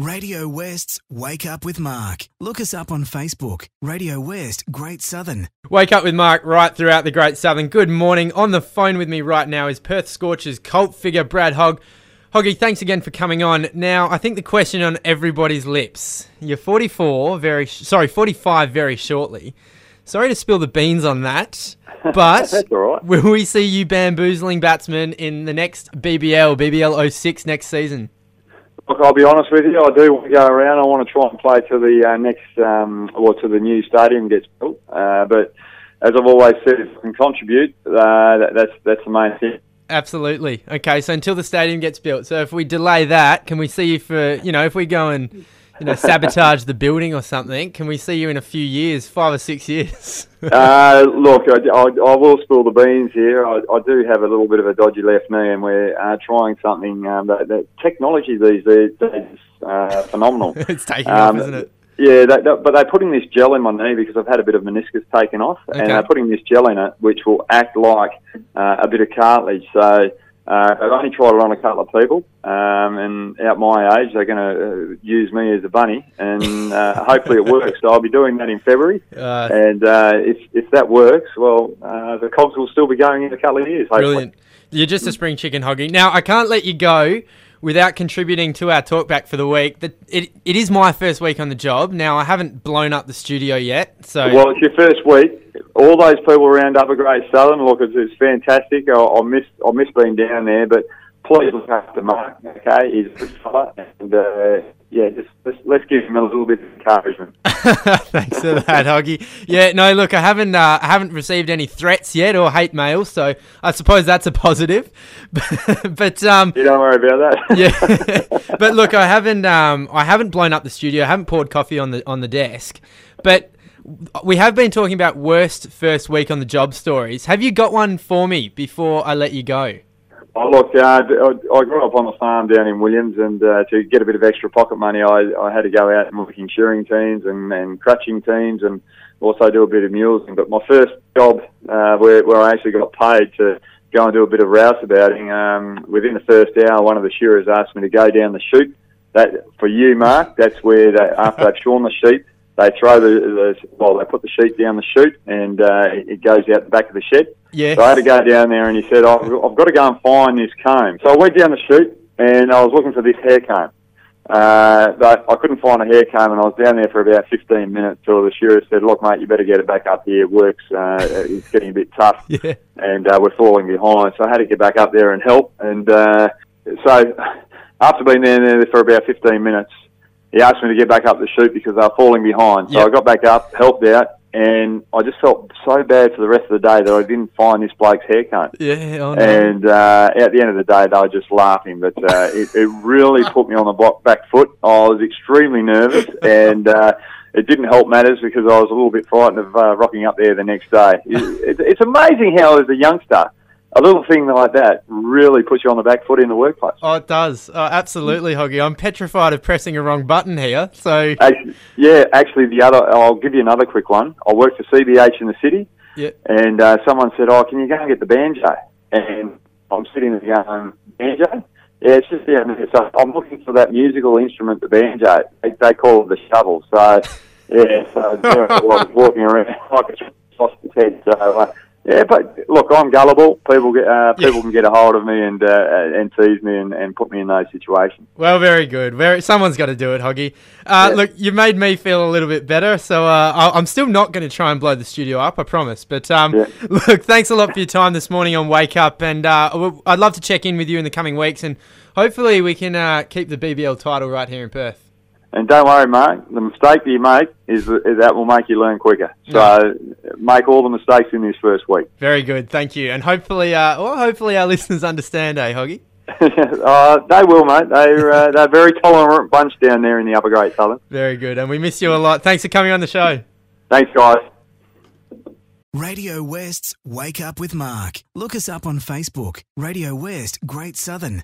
Radio West's Wake Up with Mark. Look us up on Facebook. Radio West Great Southern. Wake up with Mark right throughout the Great Southern. Good morning. On the phone with me right now is Perth Scorchers cult figure Brad Hogg. Hoggy, thanks again for coming on. Now, I think the question on everybody's lips. You're 44, very sh- sorry, 45 very shortly. Sorry to spill the beans on that, but That's all right. will we see you bamboozling batsmen in the next BBL, BBL 06 next season? Look, I'll be honest with you. I do want to go around. I want to try and play to the uh, next, um, or to the new stadium gets built. Uh, but as I've always said, if I can contribute, uh, that, that's that's the main thing. Absolutely. Okay, so until the stadium gets built. So if we delay that, can we see for, you know, if we go and, you know, sabotage the building or something, can we see you in a few years, five or six years? uh, look, I, I, I will spill the beans here. I, I do have a little bit of a dodgy left knee, and we're uh, trying something. Um, that, that technology these days is uh, phenomenal. it's taking Um, off, isn't it? Yeah, they, they, but they're putting this gel in my knee because I've had a bit of meniscus taken off, Okay. and they're putting this gel in it, which will act like uh, a bit of cartilage. So uh, I've only tried it on a couple of people, um, and at my age, they're going to uh, use me as a bunny, and uh, hopefully it works. So I'll be doing that in February, Uh, and uh, if if that works, well, uh, the cogs will still be going in a couple of years. Hopefully. Brilliant. You're just a spring chicken hoggy. Now, I can't let you go without contributing to our talkback for the week. That it, it is my first week on the job. Now, I haven't blown up the studio yet, so Well, it's your first week. All those people around Upper Great Southern, look, it's, it's fantastic. I, I miss I miss being down there, but please look after Mark. Okay, he's a good fella, and uh, yeah, just let's, let's give him a little bit of encouragement. Thanks for that, Hoggy. Yeah, no, look, I haven't, uh, I haven't received any threats yet or hate mail, so I suppose that's a positive. but um, You don't worry about that. yeah, but look, I haven't, um, I haven't blown up the studio. I haven't poured coffee on the on the desk, but we have been talking about worst first week on the job stories. Have you got one for me before I let you go? Oh, look, uh, d- I grew up on a farm down in Williams, and uh, to get a bit of extra pocket money, I, I had to go out and work in shearing teams and, and crutching teams, and also do a bit of mulesing. But my first job, uh, where, where I actually got paid to go and do a bit of rouseabouting, um, within the first hour, one of the shearers asked me to go down the chute. That for you, Mark. That's where they, after they've shorn the sheep, they throw the, the well, they put the sheep down the chute, and uh, it goes out the back of the shed. Yeah. So I had to go down there, and he said, "I've, I've got to go and find this comb." So I went down the chute, and I was looking for this hair comb. Uh, but I couldn't find a hair comb, and I was down there for about 15 minutes till the shearer said, "Look, mate, you better get it back up here. It Work's uh, it's getting a bit tough, Yeah. and uh, we're falling behind." So I had to get back up there and help. And uh, so after being down there for about 15 minutes, he asked me to get back up the chute because they were falling behind. So Yep. I got back up, helped out, and I just felt so bad for the rest of the day that I didn't find this bloke's hair comb. Yeah. Oh, no. And uh, at the end of the day, they were just laughing. But uh, it, it really put me on the back foot. I was extremely nervous, and uh, it didn't help matters because I was a little bit frightened of uh, rocking up there the next day. It, it, it's amazing how, as a youngster, a little thing like that really puts you on the back foot in the workplace. Oh, it does. Oh, absolutely, Hoggy. I'm petrified of pressing a wrong button here. So, Actually, yeah, actually, the other, I'll give you another quick one. I worked for CBH in the city, yeah. and uh, someone said, "Oh, can you go and get the banjo?" And I'm sitting there going, "Banjo? Yeah, it's just there." So I'm looking for that musical instrument, the banjo. They, they call it the shovel. So yeah, so I was walking around like a sausage head. So uh, yeah, but look, I'm gullible. People get uh, Yeah. people can get a hold of me and uh, and tease me and, and put me in those situations. Well, very good. Very. Someone's got to do it, Hoggy. Uh, Yeah. Look, you made me feel a little bit better, so uh, I- I'm still not going to try and blow the studio up. I promise. But um, Yeah. look, thanks a lot for your time this morning on Wake Up, and uh, I'd love to check in with you in the coming weeks, and hopefully we can uh, keep the BBL title right here in Perth. And don't worry, Mark. The mistake that you make is, is that will make you learn quicker. So make all the mistakes in this first week. Very good. Thank you, and hopefully, uh, well, hopefully our listeners understand, eh, Hoggy? uh, they will, mate. They're uh, they're a very tolerant bunch down there in the Upper Great Southern. Very good, and we miss you a lot. Thanks for coming on the show. Thanks, guys. Radio West's Wake Up with Mark. Look us up on Facebook. Radio West Great Southern.